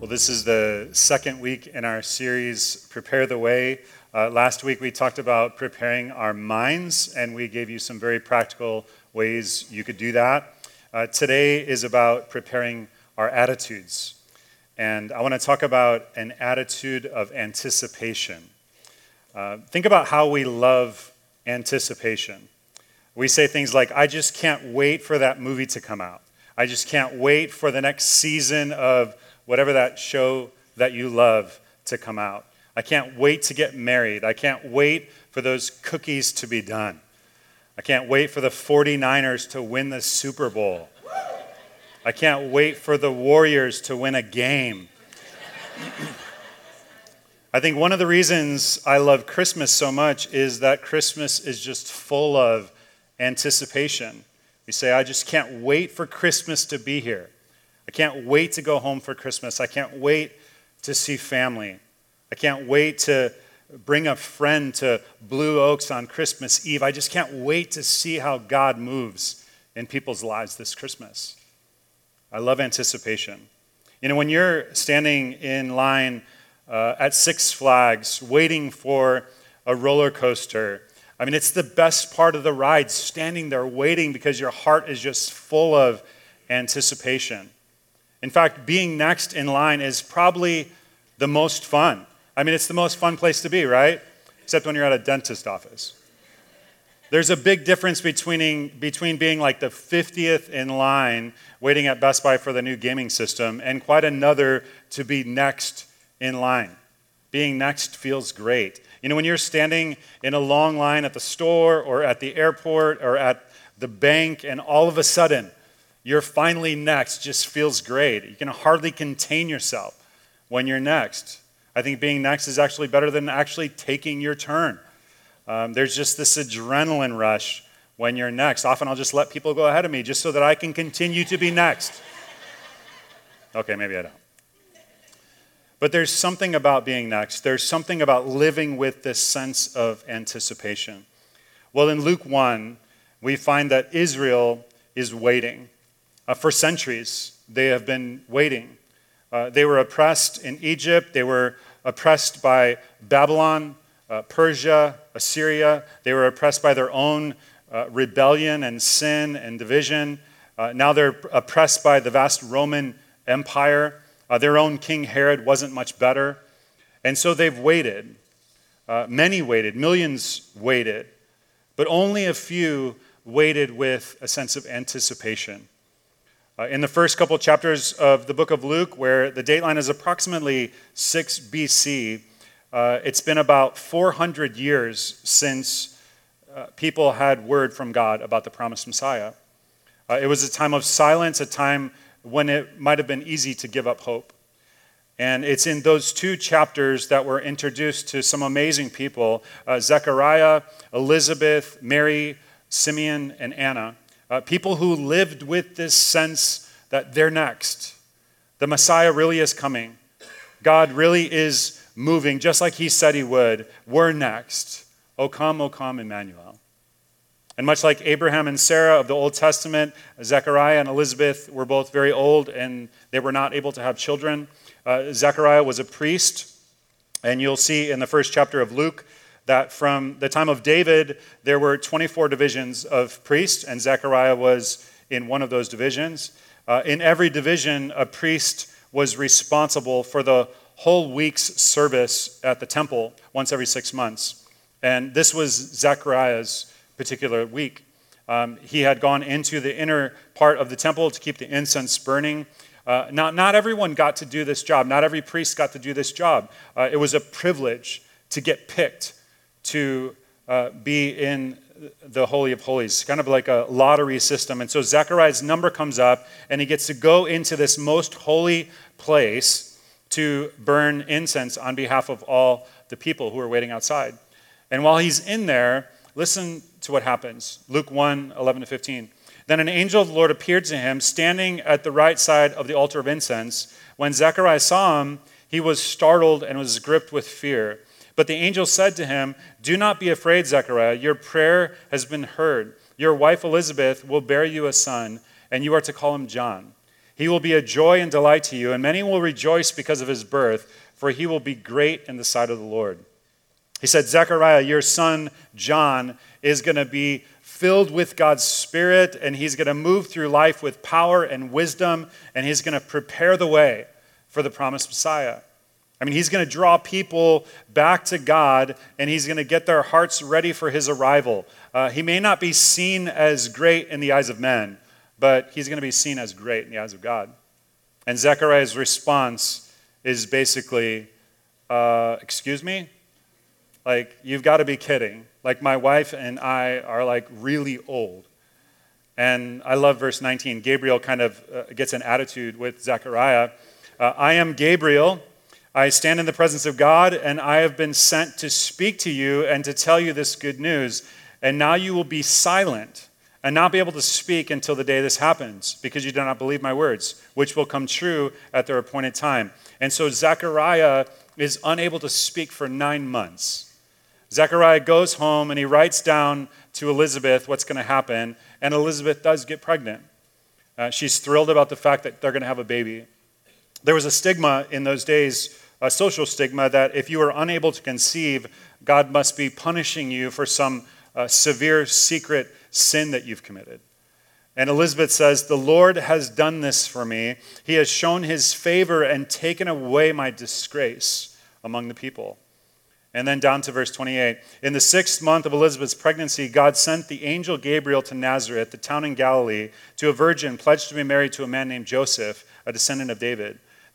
Well, this is the second week in our series, Prepare the Way. Uh, last week we talked about preparing our minds, and we gave you some very practical ways you could do that. Uh, today is about preparing our attitudes. And I want to talk about an attitude of anticipation. Uh, think about how we love anticipation. We say things like, I just can't wait for that movie to come out. I just can't wait for the next season of whatever that show that you love to come out. I can't wait to get married. I can't wait for those cookies to be done. I can't wait for the 49ers to win the Super Bowl. I can't wait for the Warriors to win a game. I think one of the reasons I love Christmas so much is that Christmas is just full of anticipation. We say, I just can't wait for Christmas to be here. I can't wait to go home for Christmas. I can't wait to see family. I can't wait to bring a friend to Blue Oaks on Christmas Eve. I just can't wait to see how God moves in people's lives this Christmas. I love anticipation. You know, when you're standing in line uh, at Six Flags waiting for a roller coaster, I mean, it's the best part of the ride, standing there waiting because your heart is just full of anticipation. In fact, being next in line is probably the most fun. I mean, it's the most fun place to be, right? Except when you're at a dentist office. There's a big difference between, between being like the 50th in line waiting at Best Buy for the new gaming system and quite another to be next in line. Being next feels great. You know, when you're standing in a long line at the store or at the airport or at the bank, and all of a sudden you're finally next just feels great. You can hardly contain yourself when you're next. I think being next is actually better than actually taking your turn. Um, there's just this adrenaline rush when you're next. Often I'll just let people go ahead of me just so that I can continue to be next. Okay, maybe I don't. But there's something about being next. There's something about living with this sense of anticipation. Well, in Luke 1, we find that Israel is waiting. Uh, for centuries, they have been waiting. Uh, they were oppressed in Egypt, they were oppressed by Babylon, uh, Persia, Assyria. They were oppressed by their own uh, rebellion and sin and division. Uh, now they're oppressed by the vast Roman Empire. Uh, their own King Herod wasn't much better. And so they've waited. many waited, millions waited, but only a few waited with a sense of anticipation. Uh, in the first couple chapters of the book of Luke, where the dateline is approximately 6 BC, uh, it's been about 400 years since uh, people had word from God about the promised Messiah. Uh, it was a time of silence, a time when it might have been easy to give up hope. And it's in those two chapters that we're introduced to some amazing people uh, Zechariah, Elizabeth, Mary, Simeon, and Anna. Uh, people who lived with this sense that they're next. The Messiah really is coming. God really is moving, just like He said He would. We're next. O come, O come, Emmanuel. And much like Abraham and Sarah of the Old Testament, Zechariah and Elizabeth were both very old and they were not able to have children. Uh, Zechariah was a priest, and you'll see in the first chapter of Luke that from the time of David, there were 24 divisions of priests, and Zechariah was in one of those divisions. Uh, in every division, a priest was responsible for the whole week's service at the temple once every six months. And this was Zechariah's particular week. Um, he had gone into the inner part of the temple to keep the incense burning. Uh, not, not everyone got to do this job. Not every priest got to do this job. Uh, it was a privilege to get picked to uh, be in the Holy of Holies, kind of like a lottery system. And so Zechariah's number comes up, and he gets to go into this most holy place to burn incense on behalf of all the people who are waiting outside. And while he's in there, listen to what happens Luke 1 11 to 15. Then an angel of the Lord appeared to him, standing at the right side of the altar of incense. When Zechariah saw him, he was startled and was gripped with fear. But the angel said to him, Do not be afraid, Zechariah. Your prayer has been heard. Your wife Elizabeth will bear you a son, and you are to call him John. He will be a joy and delight to you, and many will rejoice because of his birth, for he will be great in the sight of the Lord. He said, Zechariah, your son John is going to be filled with God's Spirit, and he's going to move through life with power and wisdom, and he's going to prepare the way for the promised Messiah. I mean, he's going to draw people back to God, and he's going to get their hearts ready for his arrival. Uh, he may not be seen as great in the eyes of men, but he's going to be seen as great in the eyes of God. And Zechariah's response is basically, uh, Excuse me? Like, you've got to be kidding. Like, my wife and I are like really old. And I love verse 19. Gabriel kind of uh, gets an attitude with Zechariah. Uh, I am Gabriel. I stand in the presence of God, and I have been sent to speak to you and to tell you this good news. And now you will be silent and not be able to speak until the day this happens, because you do not believe my words, which will come true at their appointed time. And so Zechariah is unable to speak for nine months. Zechariah goes home and he writes down to Elizabeth what's going to happen, and Elizabeth does get pregnant. Uh, she's thrilled about the fact that they're going to have a baby. There was a stigma in those days, a social stigma, that if you were unable to conceive, God must be punishing you for some uh, severe secret sin that you've committed. And Elizabeth says, The Lord has done this for me. He has shown his favor and taken away my disgrace among the people. And then down to verse 28. In the sixth month of Elizabeth's pregnancy, God sent the angel Gabriel to Nazareth, the town in Galilee, to a virgin pledged to be married to a man named Joseph, a descendant of David.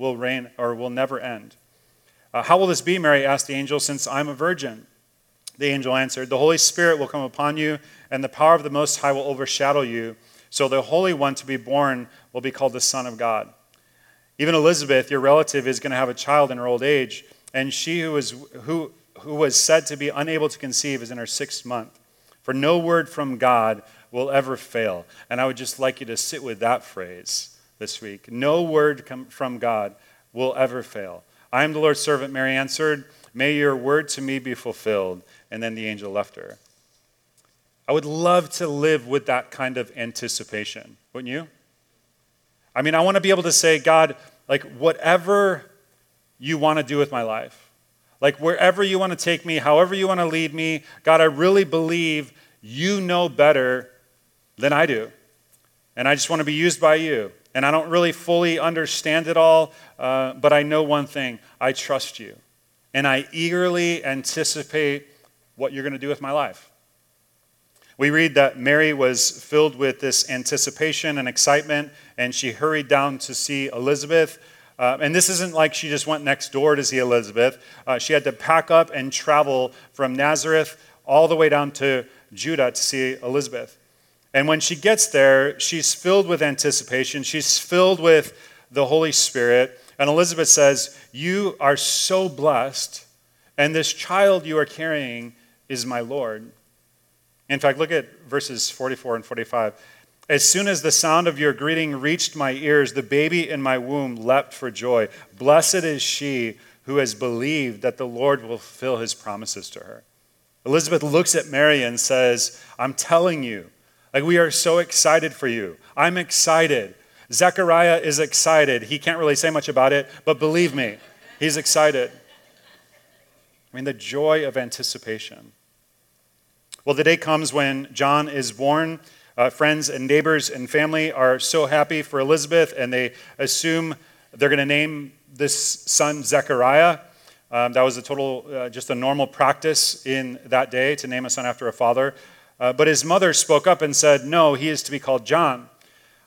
will reign or will never end. Uh, how will this be, Mary asked the angel, since I'm a virgin? The angel answered, The Holy Spirit will come upon you, and the power of the Most High will overshadow you. So the Holy One to be born will be called the Son of God. Even Elizabeth, your relative, is going to have a child in her old age, and she who is, who, who was said to be unable to conceive, is in her sixth month. For no word from God will ever fail. And I would just like you to sit with that phrase this week. No word from God will ever fail. I am the Lord's servant, Mary answered. May your word to me be fulfilled. And then the angel left her. I would love to live with that kind of anticipation, wouldn't you? I mean, I want to be able to say, God, like, whatever you want to do with my life, like wherever you want to take me, however you want to lead me, God, I really believe you know better than I do. And I just want to be used by you. And I don't really fully understand it all, uh, but I know one thing I trust you. And I eagerly anticipate what you're going to do with my life. We read that Mary was filled with this anticipation and excitement, and she hurried down to see Elizabeth. Uh, and this isn't like she just went next door to see Elizabeth. Uh, she had to pack up and travel from Nazareth all the way down to Judah to see Elizabeth. And when she gets there, she's filled with anticipation. She's filled with the Holy Spirit. And Elizabeth says, You are so blessed, and this child you are carrying is my Lord. In fact, look at verses 44 and 45. As soon as the sound of your greeting reached my ears, the baby in my womb leapt for joy. Blessed is she who has believed that the Lord will fulfill his promises to her. Elizabeth looks at Mary and says, I'm telling you, like we are so excited for you. I'm excited. Zechariah is excited. He can't really say much about it, but believe me, he's excited. I mean, the joy of anticipation. Well, the day comes when John is born uh, friends and neighbors and family are so happy for Elizabeth, and they assume they're going to name this son Zechariah. Um, that was a total, uh, just a normal practice in that day to name a son after a father. Uh, but his mother spoke up and said, No, he is to be called John.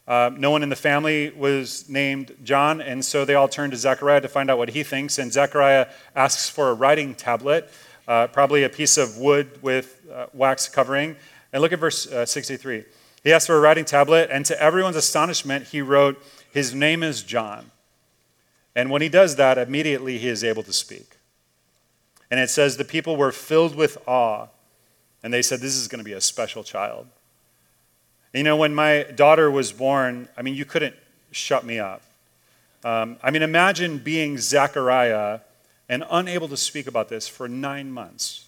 Uh, no one in the family was named John, and so they all turned to Zechariah to find out what he thinks. And Zechariah asks for a writing tablet, uh, probably a piece of wood with uh, wax covering. And look at verse uh, 63. He asked for a writing tablet, and to everyone's astonishment, he wrote, His name is John. And when he does that, immediately he is able to speak. And it says, The people were filled with awe, and they said, This is going to be a special child. You know, when my daughter was born, I mean, you couldn't shut me up. Um, I mean, imagine being Zechariah and unable to speak about this for nine months.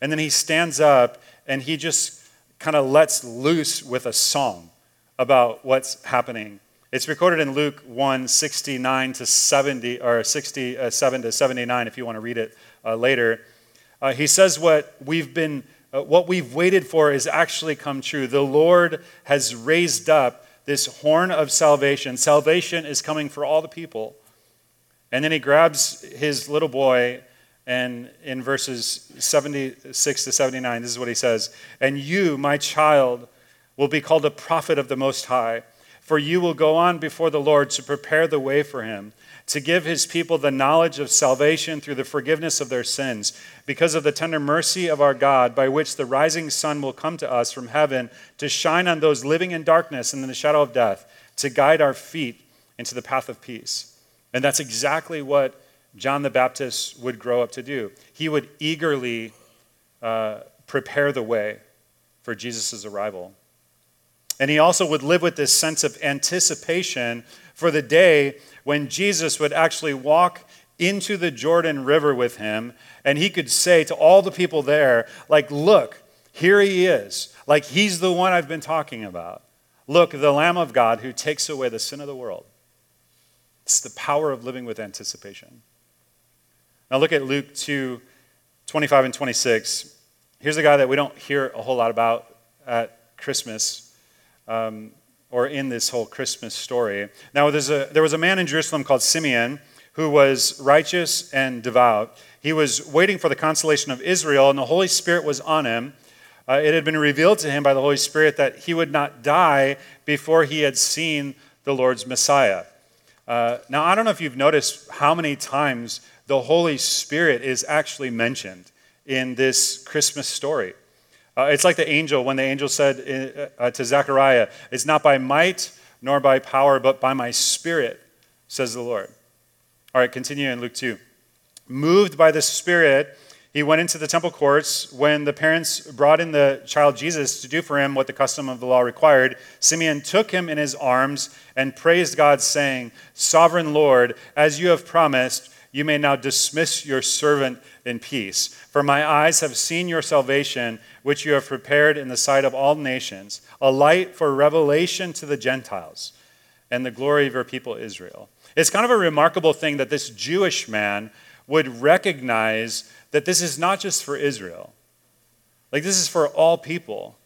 And then he stands up and he just kind of lets loose with a song about what's happening. It's recorded in Luke 1 69 to 70, or 67 to 79, if you want to read it uh, later. Uh, he says what we've been uh, what we've waited for has actually come true. The Lord has raised up this horn of salvation. Salvation is coming for all the people. And then he grabs his little boy, and in verses 76 to 79, this is what he says And you, my child, will be called a prophet of the Most High, for you will go on before the Lord to prepare the way for him to give his people the knowledge of salvation through the forgiveness of their sins, because of the tender mercy of our God, by which the rising sun will come to us from heaven to shine on those living in darkness and in the shadow of death, to guide our feet into the path of peace. And that's exactly what John the Baptist would grow up to do. He would eagerly uh, prepare the way for Jesus' arrival. And he also would live with this sense of anticipation for the day when Jesus would actually walk into the Jordan River with him, and he could say to all the people there, like, look, here he is. Like, he's the one I've been talking about. Look, the Lamb of God who takes away the sin of the world. It's the power of living with anticipation. Now, look at Luke 2 25 and 26. Here's a guy that we don't hear a whole lot about at Christmas. Um, or in this whole Christmas story. Now, a, there was a man in Jerusalem called Simeon who was righteous and devout. He was waiting for the consolation of Israel, and the Holy Spirit was on him. Uh, it had been revealed to him by the Holy Spirit that he would not die before he had seen the Lord's Messiah. Uh, now, I don't know if you've noticed how many times the Holy Spirit is actually mentioned in this Christmas story. Uh, it's like the angel when the angel said uh, uh, to Zechariah, It's not by might nor by power, but by my spirit, says the Lord. All right, continue in Luke 2. Moved by the Spirit, he went into the temple courts. When the parents brought in the child Jesus to do for him what the custom of the law required, Simeon took him in his arms and praised God, saying, Sovereign Lord, as you have promised, you may now dismiss your servant in peace. For my eyes have seen your salvation, which you have prepared in the sight of all nations, a light for revelation to the Gentiles, and the glory of your people Israel. It's kind of a remarkable thing that this Jewish man would recognize that this is not just for Israel, like, this is for all people.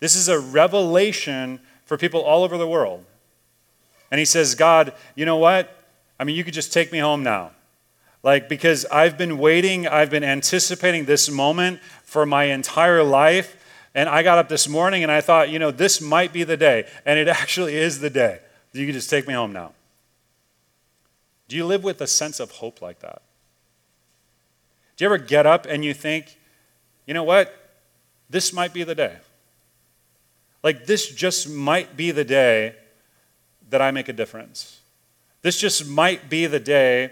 This is a revelation for people all over the world. And he says, God, you know what? I mean, you could just take me home now. Like, because I've been waiting, I've been anticipating this moment for my entire life. And I got up this morning and I thought, you know, this might be the day. And it actually is the day. You can just take me home now. Do you live with a sense of hope like that? Do you ever get up and you think, you know what? This might be the day. Like, this just might be the day that I make a difference. This just might be the day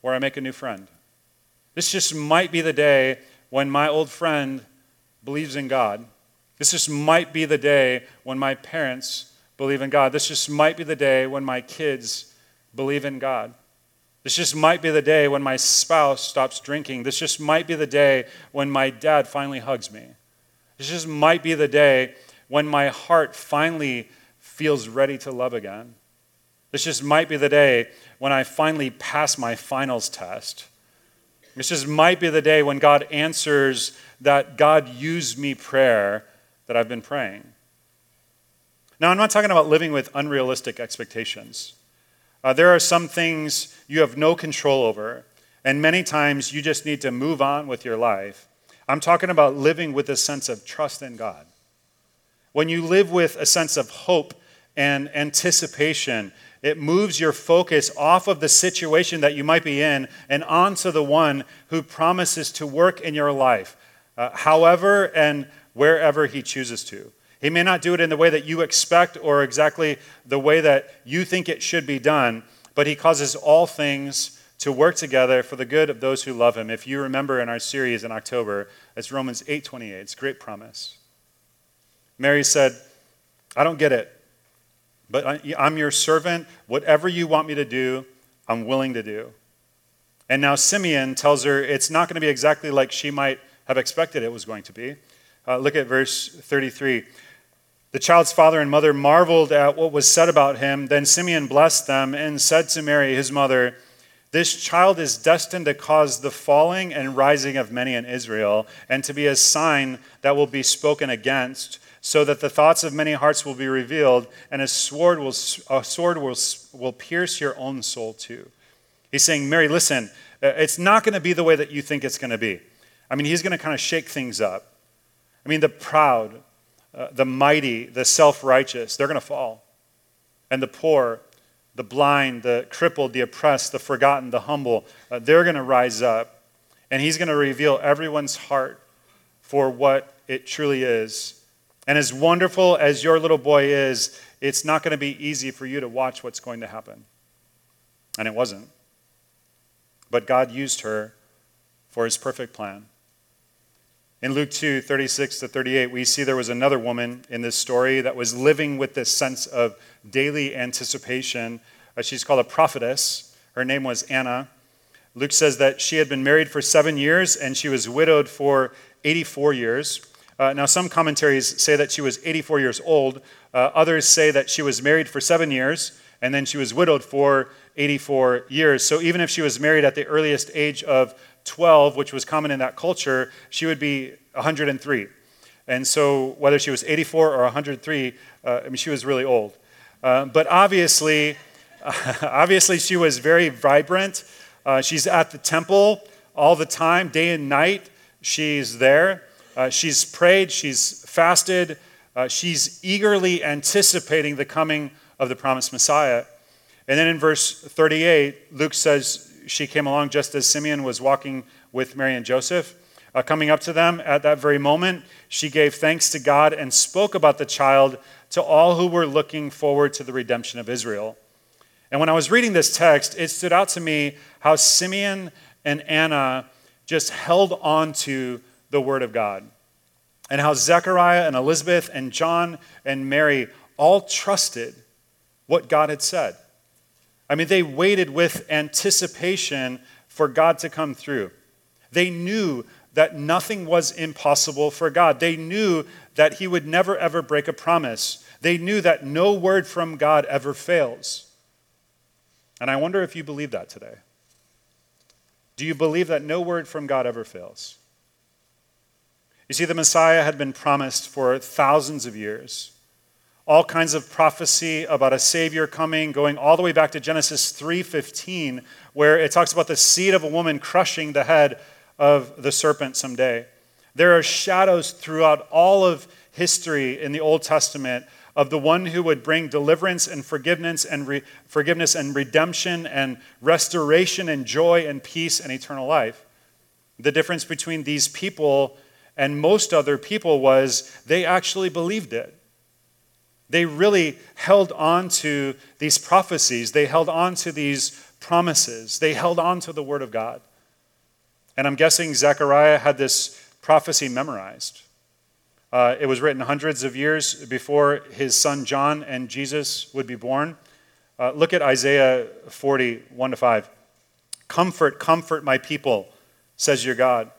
where I make a new friend. This just might be the day when my old friend believes in God. This just might be the day when my parents believe in God. This just might be the day when my kids believe in God. This just might be the day when my spouse stops drinking. This just might be the day when my dad finally hugs me. This just might be the day when my heart finally feels ready to love again. This just might be the day when I finally pass my finals test. This just might be the day when God answers that God used me prayer that I've been praying. Now, I'm not talking about living with unrealistic expectations. Uh, there are some things you have no control over, and many times you just need to move on with your life. I'm talking about living with a sense of trust in God. When you live with a sense of hope and anticipation, it moves your focus off of the situation that you might be in and onto the one who promises to work in your life, uh, however and wherever he chooses to. He may not do it in the way that you expect or exactly the way that you think it should be done, but he causes all things to work together for the good of those who love him. If you remember in our series in October, it's Romans 8:28. It's a great promise. Mary said, "I don't get it, but I'm your servant. Whatever you want me to do, I'm willing to do." And now Simeon tells her it's not going to be exactly like she might have expected it was going to be. Uh, look at verse 33. The child's father and mother marveled at what was said about him. Then Simeon blessed them and said to Mary, his mother, This child is destined to cause the falling and rising of many in Israel, and to be a sign that will be spoken against, so that the thoughts of many hearts will be revealed, and a sword will, a sword will, will pierce your own soul too. He's saying, Mary, listen, uh, it's not going to be the way that you think it's going to be. I mean, he's going to kind of shake things up. I mean, the proud, uh, the mighty, the self righteous, they're going to fall. And the poor, the blind, the crippled, the oppressed, the forgotten, the humble, uh, they're going to rise up. And he's going to reveal everyone's heart for what it truly is. And as wonderful as your little boy is, it's not going to be easy for you to watch what's going to happen. And it wasn't. But God used her for his perfect plan. In Luke 2 36 to 38, we see there was another woman in this story that was living with this sense of daily anticipation. Uh, she's called a prophetess. Her name was Anna. Luke says that she had been married for seven years and she was widowed for 84 years. Uh, now, some commentaries say that she was 84 years old. Uh, others say that she was married for seven years and then she was widowed for 84 years. So, even if she was married at the earliest age of 12, which was common in that culture, she would be 103. And so, whether she was 84 or 103, uh, I mean, she was really old. Uh, but obviously, obviously, she was very vibrant. Uh, she's at the temple all the time, day and night. She's there. Uh, she's prayed. She's fasted. Uh, she's eagerly anticipating the coming of the promised Messiah. And then in verse 38, Luke says she came along just as Simeon was walking with Mary and Joseph. Uh, coming up to them at that very moment, she gave thanks to God and spoke about the child to all who were looking forward to the redemption of Israel. And when I was reading this text, it stood out to me how Simeon and Anna just held on to the Word of God. And how Zechariah and Elizabeth and John and Mary all trusted what God had said. I mean, they waited with anticipation for God to come through. They knew that nothing was impossible for God. They knew that He would never, ever break a promise. They knew that no word from God ever fails. And I wonder if you believe that today. Do you believe that no word from God ever fails? You see, the Messiah had been promised for thousands of years all kinds of prophecy about a savior coming going all the way back to Genesis 3:15 where it talks about the seed of a woman crushing the head of the serpent someday. There are shadows throughout all of history in the Old Testament of the one who would bring deliverance and forgiveness and re- forgiveness and redemption and restoration and joy and peace and eternal life. The difference between these people and most other people was they actually believed it. They really held on to these prophecies, they held on to these promises, they held on to the Word of God. And I'm guessing Zechariah had this prophecy memorized. Uh, it was written hundreds of years before his son John and Jesus would be born. Uh, look at Isaiah 40, 1 to 5. Comfort, comfort my people, says your God.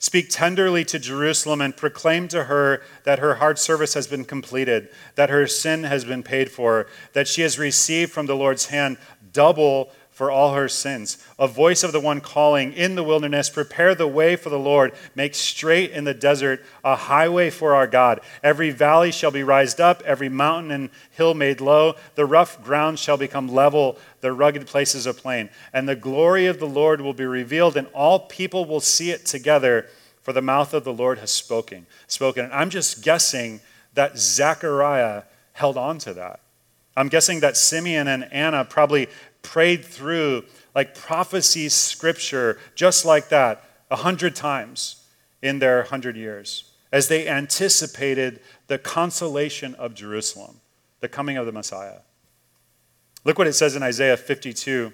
Speak tenderly to Jerusalem and proclaim to her that her hard service has been completed, that her sin has been paid for, that she has received from the Lord's hand double for all her sins. A voice of the one calling in the wilderness, prepare the way for the Lord, make straight in the desert a highway for our God. Every valley shall be raised up, every mountain and hill made low. The rough ground shall become level, the rugged places a plain. And the glory of the Lord will be revealed, and all people will see it together, for the mouth of the Lord has spoken. Spoken. And I'm just guessing that Zechariah held on to that. I'm guessing that Simeon and Anna probably prayed through like prophecy scripture just like that a hundred times in their hundred years as they anticipated the consolation of Jerusalem, the coming of the Messiah. Look what it says in Isaiah 52.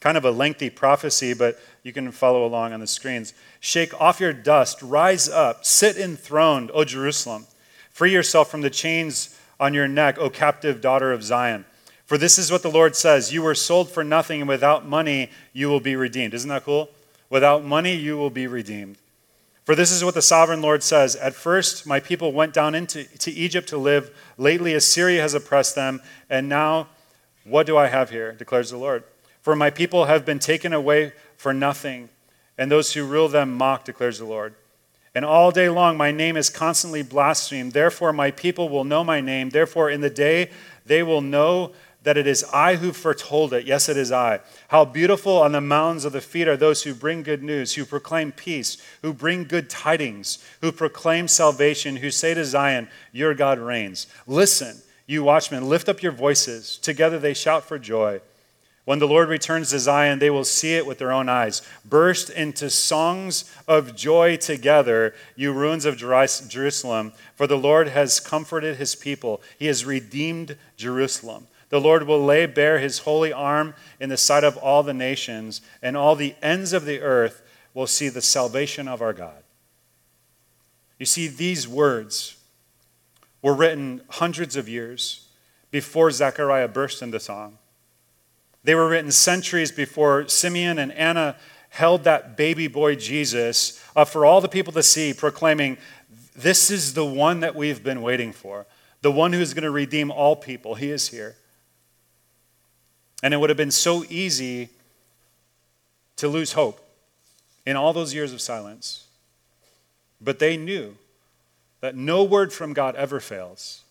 Kind of a lengthy prophecy, but you can follow along on the screens. Shake off your dust, rise up, sit enthroned, O Jerusalem. Free yourself from the chains on your neck, O captive daughter of Zion. For this is what the Lord says You were sold for nothing, and without money you will be redeemed. Isn't that cool? Without money you will be redeemed. For this is what the sovereign Lord says At first, my people went down into to Egypt to live. Lately, Assyria has oppressed them. And now, what do I have here? declares the Lord. For my people have been taken away for nothing, and those who rule them mock, declares the Lord. And all day long, my name is constantly blasphemed. Therefore, my people will know my name. Therefore, in the day they will know that it is I who foretold it. Yes, it is I. How beautiful on the mountains of the feet are those who bring good news, who proclaim peace, who bring good tidings, who proclaim salvation, who say to Zion, Your God reigns. Listen, you watchmen, lift up your voices. Together they shout for joy. When the Lord returns to Zion, they will see it with their own eyes. Burst into songs of joy together, you ruins of Jerusalem, for the Lord has comforted his people. He has redeemed Jerusalem. The Lord will lay bare his holy arm in the sight of all the nations, and all the ends of the earth will see the salvation of our God. You see, these words were written hundreds of years before Zechariah burst into song. They were written centuries before Simeon and Anna held that baby boy Jesus up for all the people to see, proclaiming, This is the one that we've been waiting for, the one who's going to redeem all people. He is here. And it would have been so easy to lose hope in all those years of silence. But they knew that no word from God ever fails.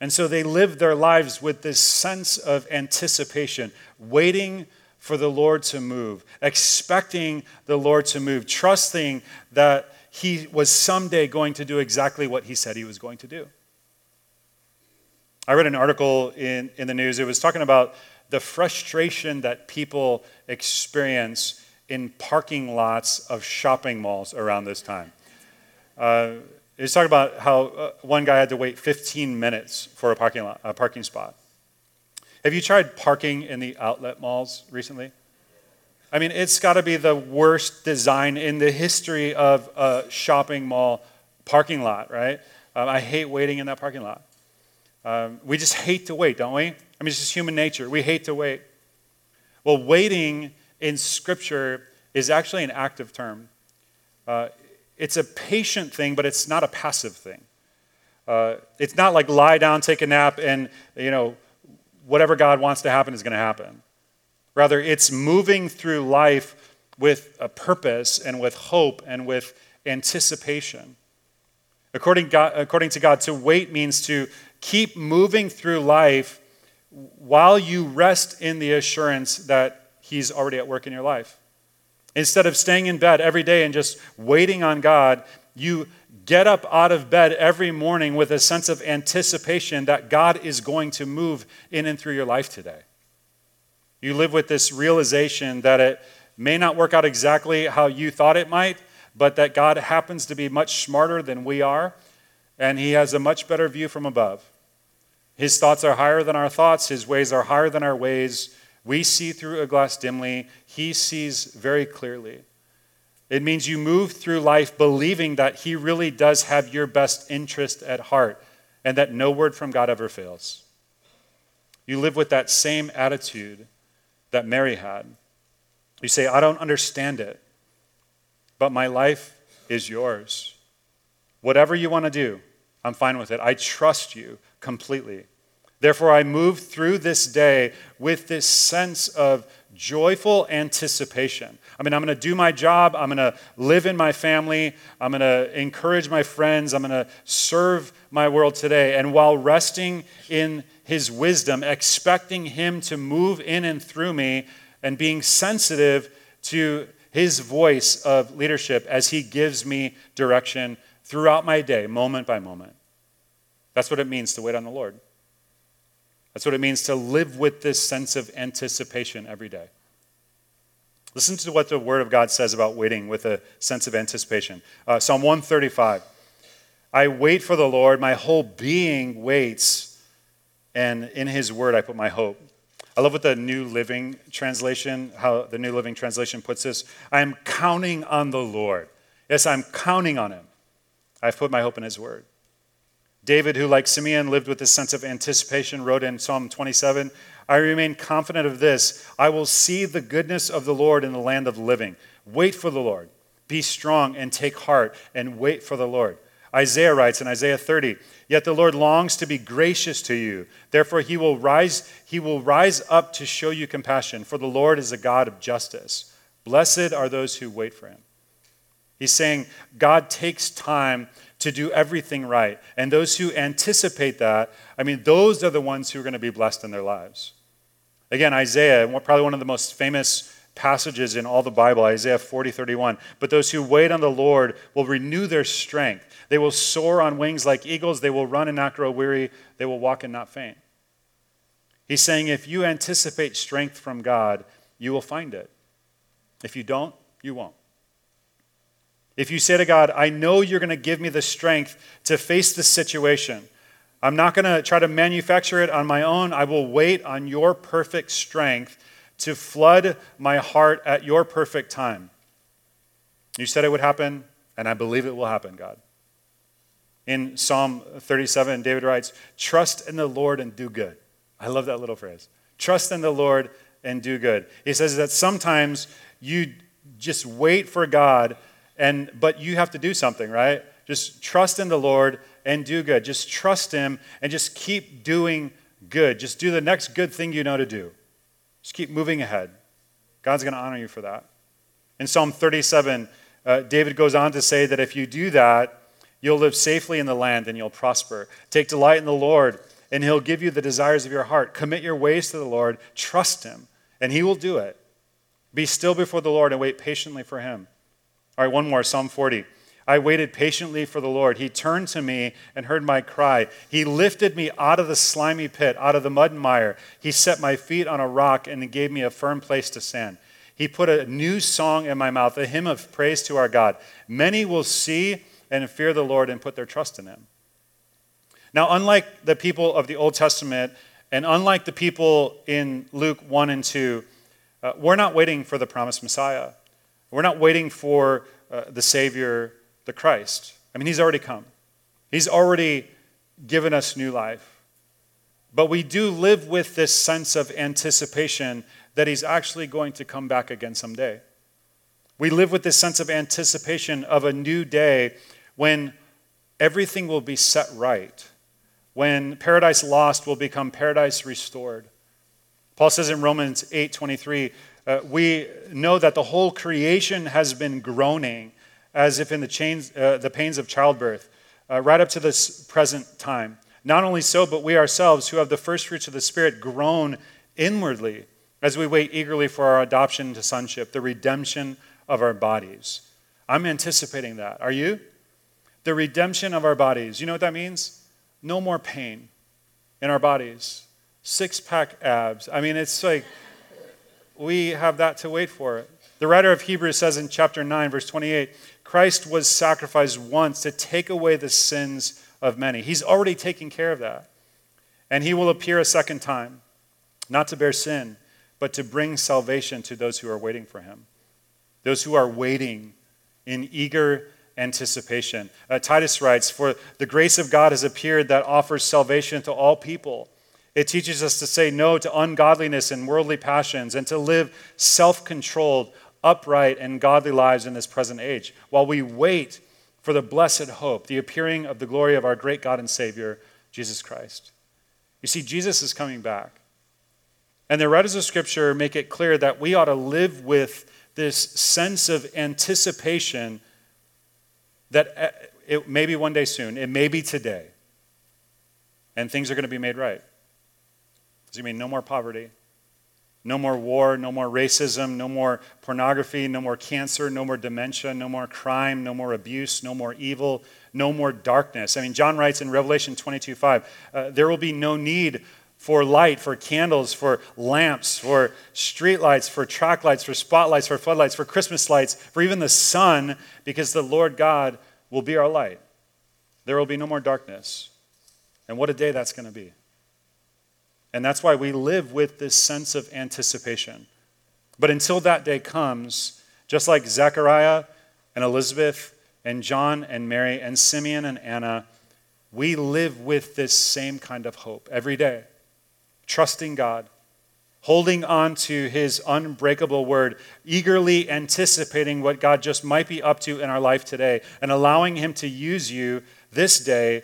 And so they lived their lives with this sense of anticipation, waiting for the Lord to move, expecting the Lord to move, trusting that He was someday going to do exactly what He said He was going to do. I read an article in, in the news. It was talking about the frustration that people experience in parking lots of shopping malls around this time. Uh, he's talking about how uh, one guy had to wait 15 minutes for a parking, lot, a parking spot. Have you tried parking in the outlet malls recently? I mean, it's got to be the worst design in the history of a shopping mall parking lot, right? Um, I hate waiting in that parking lot. Um, we just hate to wait, don't we? I mean, it's just human nature. We hate to wait. Well, waiting in Scripture is actually an active term. Uh, it's a patient thing, but it's not a passive thing. Uh, it's not like lie down, take a nap, and you know whatever God wants to happen is going to happen. Rather, it's moving through life with a purpose and with hope and with anticipation. According, God, according to God, to wait means to keep moving through life while you rest in the assurance that He's already at work in your life. Instead of staying in bed every day and just waiting on God, you get up out of bed every morning with a sense of anticipation that God is going to move in and through your life today. You live with this realization that it may not work out exactly how you thought it might, but that God happens to be much smarter than we are, and He has a much better view from above. His thoughts are higher than our thoughts, His ways are higher than our ways. We see through a glass dimly, He sees very clearly. It means you move through life believing that He really does have your best interest at heart and that no word from God ever fails. You live with that same attitude that Mary had. You say, I don't understand it, but my life is yours. Whatever you want to do, I'm fine with it. I trust you completely. Therefore, I move through this day with this sense of joyful anticipation. I mean, I'm going to do my job. I'm going to live in my family. I'm going to encourage my friends. I'm going to serve my world today. And while resting in his wisdom, expecting him to move in and through me, and being sensitive to his voice of leadership as he gives me direction throughout my day, moment by moment. That's what it means to wait on the Lord. That's what it means to live with this sense of anticipation every day. Listen to what the Word of God says about waiting with a sense of anticipation. Uh, Psalm 135 I wait for the Lord, my whole being waits, and in His Word I put my hope. I love what the New Living Translation, how the New Living Translation puts this. I am counting on the Lord. Yes, I'm counting on Him. I've put my hope in His Word. David, who like Simeon lived with a sense of anticipation, wrote in Psalm 27 I remain confident of this I will see the goodness of the Lord in the land of living. Wait for the Lord. Be strong and take heart and wait for the Lord. Isaiah writes in Isaiah 30, Yet the Lord longs to be gracious to you. Therefore he will rise he will rise up to show you compassion, for the Lord is a God of justice. Blessed are those who wait for him. He's saying God takes time to do everything right. And those who anticipate that, I mean, those are the ones who are going to be blessed in their lives. Again, Isaiah, probably one of the most famous passages in all the Bible, Isaiah 40, 31. But those who wait on the Lord will renew their strength. They will soar on wings like eagles. They will run and not grow weary. They will walk and not faint. He's saying if you anticipate strength from God, you will find it. If you don't, you won't. If you say to God, I know you're going to give me the strength to face this situation, I'm not going to try to manufacture it on my own. I will wait on your perfect strength to flood my heart at your perfect time. You said it would happen, and I believe it will happen, God. In Psalm 37, David writes, Trust in the Lord and do good. I love that little phrase. Trust in the Lord and do good. He says that sometimes you just wait for God and but you have to do something, right? Just trust in the Lord and do good. Just trust him and just keep doing good. Just do the next good thing you know to do. Just keep moving ahead. God's going to honor you for that. In Psalm 37, uh, David goes on to say that if you do that, you'll live safely in the land and you'll prosper. Take delight in the Lord, and he'll give you the desires of your heart. Commit your ways to the Lord, trust him, and he will do it. Be still before the Lord and wait patiently for him. All right, one more Psalm 40. I waited patiently for the Lord. He turned to me and heard my cry. He lifted me out of the slimy pit, out of the mud and mire. He set my feet on a rock and gave me a firm place to stand. He put a new song in my mouth, a hymn of praise to our God. Many will see and fear the Lord and put their trust in him. Now, unlike the people of the Old Testament, and unlike the people in Luke 1 and 2, uh, we're not waiting for the promised Messiah. We're not waiting for uh, the Savior, the Christ. I mean, He's already come, He's already given us new life. But we do live with this sense of anticipation that He's actually going to come back again someday. We live with this sense of anticipation of a new day when everything will be set right, when paradise lost will become paradise restored. Paul says in Romans 8 23, uh, we know that the whole creation has been groaning as if in the, chains, uh, the pains of childbirth, uh, right up to this present time. Not only so, but we ourselves, who have the first fruits of the Spirit, groan inwardly as we wait eagerly for our adoption to sonship, the redemption of our bodies. I'm anticipating that. Are you? The redemption of our bodies. You know what that means? No more pain in our bodies. Six pack abs. I mean, it's like we have that to wait for. The writer of Hebrews says in chapter 9, verse 28, Christ was sacrificed once to take away the sins of many. He's already taken care of that. And he will appear a second time, not to bear sin, but to bring salvation to those who are waiting for him, those who are waiting in eager anticipation. Uh, Titus writes, For the grace of God has appeared that offers salvation to all people it teaches us to say no to ungodliness and worldly passions and to live self controlled, upright, and godly lives in this present age while we wait for the blessed hope, the appearing of the glory of our great God and Savior, Jesus Christ. You see, Jesus is coming back. And the writers of Scripture make it clear that we ought to live with this sense of anticipation that uh, it may be one day soon, it may be today, and things are going to be made right. Does it mean no more poverty? No more war, no more racism, no more pornography, no more cancer, no more dementia, no more crime, no more abuse, no more evil, no more darkness. I mean, John writes in Revelation 22 5, uh, there will be no need for light, for candles, for lamps, for street lights, for track lights, for spotlights, for floodlights, for Christmas lights, for even the sun, because the Lord God will be our light. There will be no more darkness. And what a day that's going to be. And that's why we live with this sense of anticipation. But until that day comes, just like Zechariah and Elizabeth and John and Mary and Simeon and Anna, we live with this same kind of hope every day, trusting God, holding on to his unbreakable word, eagerly anticipating what God just might be up to in our life today, and allowing him to use you this day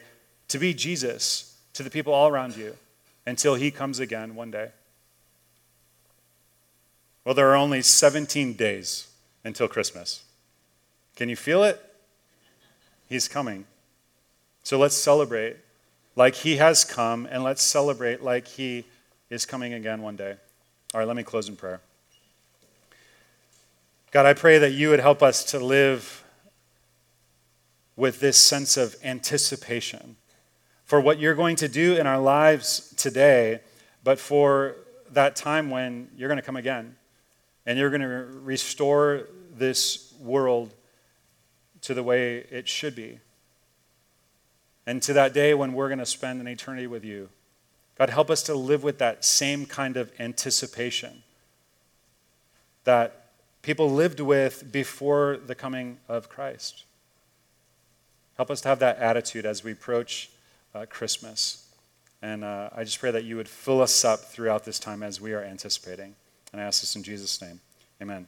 to be Jesus to the people all around you until he comes again one day. Well, there are only 17 days until Christmas. Can you feel it? He's coming. So let's celebrate like he has come, and let's celebrate like he is coming again one day. All right, let me close in prayer. God, I pray that you would help us to live with this sense of anticipation for what you're going to do in our lives today, but for that time when you're going to come again and you're going to restore this world to the way it should be. And to that day when we're going to spend an eternity with you. God, help us to live with that same kind of anticipation that people lived with before the coming of Christ. Help us to have that attitude as we approach uh, Christmas. And uh, I just pray that you would fill us up throughout this time as we are anticipating. And I ask this in Jesus' name. Amen.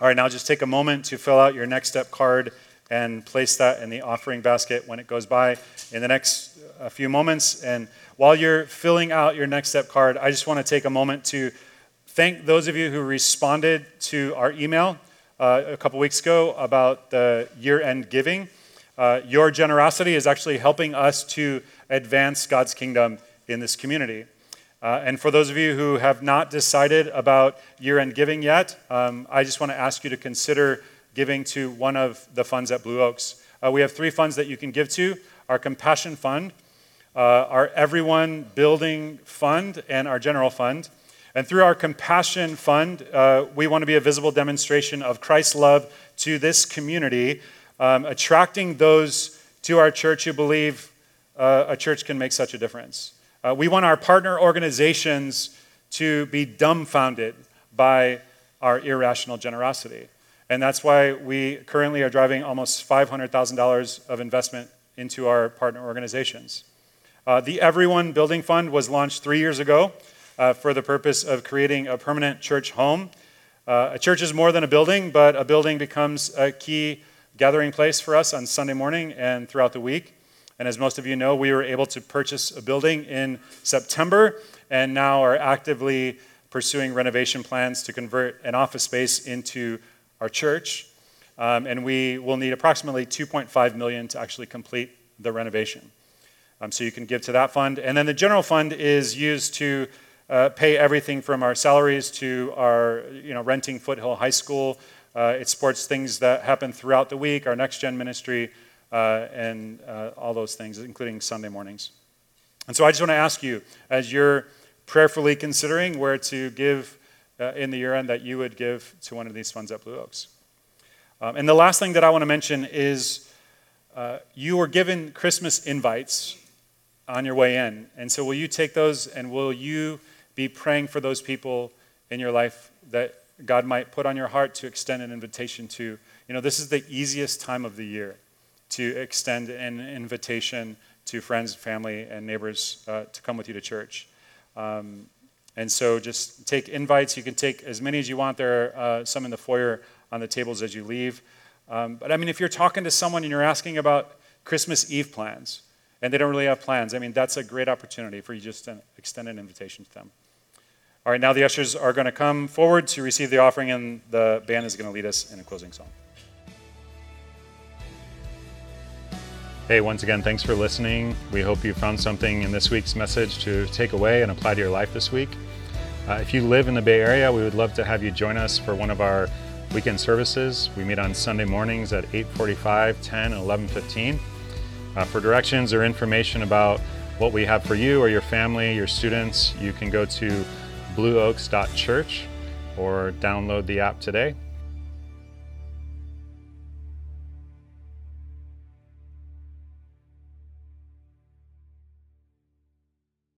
All right, now just take a moment to fill out your next step card and place that in the offering basket when it goes by in the next uh, few moments. And while you're filling out your next step card, I just want to take a moment to thank those of you who responded to our email uh, a couple weeks ago about the year end giving. Uh, your generosity is actually helping us to advance God's kingdom in this community. Uh, and for those of you who have not decided about year end giving yet, um, I just want to ask you to consider giving to one of the funds at Blue Oaks. Uh, we have three funds that you can give to our Compassion Fund, uh, our Everyone Building Fund, and our General Fund. And through our Compassion Fund, uh, we want to be a visible demonstration of Christ's love to this community um, attracting those to our church who believe uh, a church can make such a difference. Uh, we want our partner organizations to be dumbfounded by our irrational generosity. And that's why we currently are driving almost $500,000 of investment into our partner organizations. Uh, the Everyone Building Fund was launched three years ago uh, for the purpose of creating a permanent church home. Uh, a church is more than a building, but a building becomes a key gathering place for us on Sunday morning and throughout the week. And as most of you know, we were able to purchase a building in September and now are actively pursuing renovation plans to convert an office space into our church. Um, and we will need approximately 2.5 million to actually complete the renovation. Um, so you can give to that fund. And then the general fund is used to uh, pay everything from our salaries to our, you know, renting Foothill High School uh, it supports things that happen throughout the week, our next gen ministry, uh, and uh, all those things, including Sunday mornings. And so I just want to ask you, as you're prayerfully considering where to give uh, in the year end, that you would give to one of these funds at Blue Oaks. Um, and the last thing that I want to mention is uh, you were given Christmas invites on your way in. And so will you take those and will you be praying for those people in your life that God might put on your heart to extend an invitation to. You know, this is the easiest time of the year to extend an invitation to friends, family, and neighbors uh, to come with you to church. Um, and so just take invites. You can take as many as you want. There are uh, some in the foyer on the tables as you leave. Um, but I mean, if you're talking to someone and you're asking about Christmas Eve plans, and they don't really have plans, I mean, that's a great opportunity for you just to extend an invitation to them. All right, now the ushers are going to come forward to receive the offering, and the band is going to lead us in a closing song. Hey, once again, thanks for listening. We hope you found something in this week's message to take away and apply to your life this week. Uh, if you live in the Bay Area, we would love to have you join us for one of our weekend services. We meet on Sunday mornings at 8:45, 10, and 11:15. Uh, for directions or information about what we have for you or your family, your students, you can go to blueoaks.church or download the app today.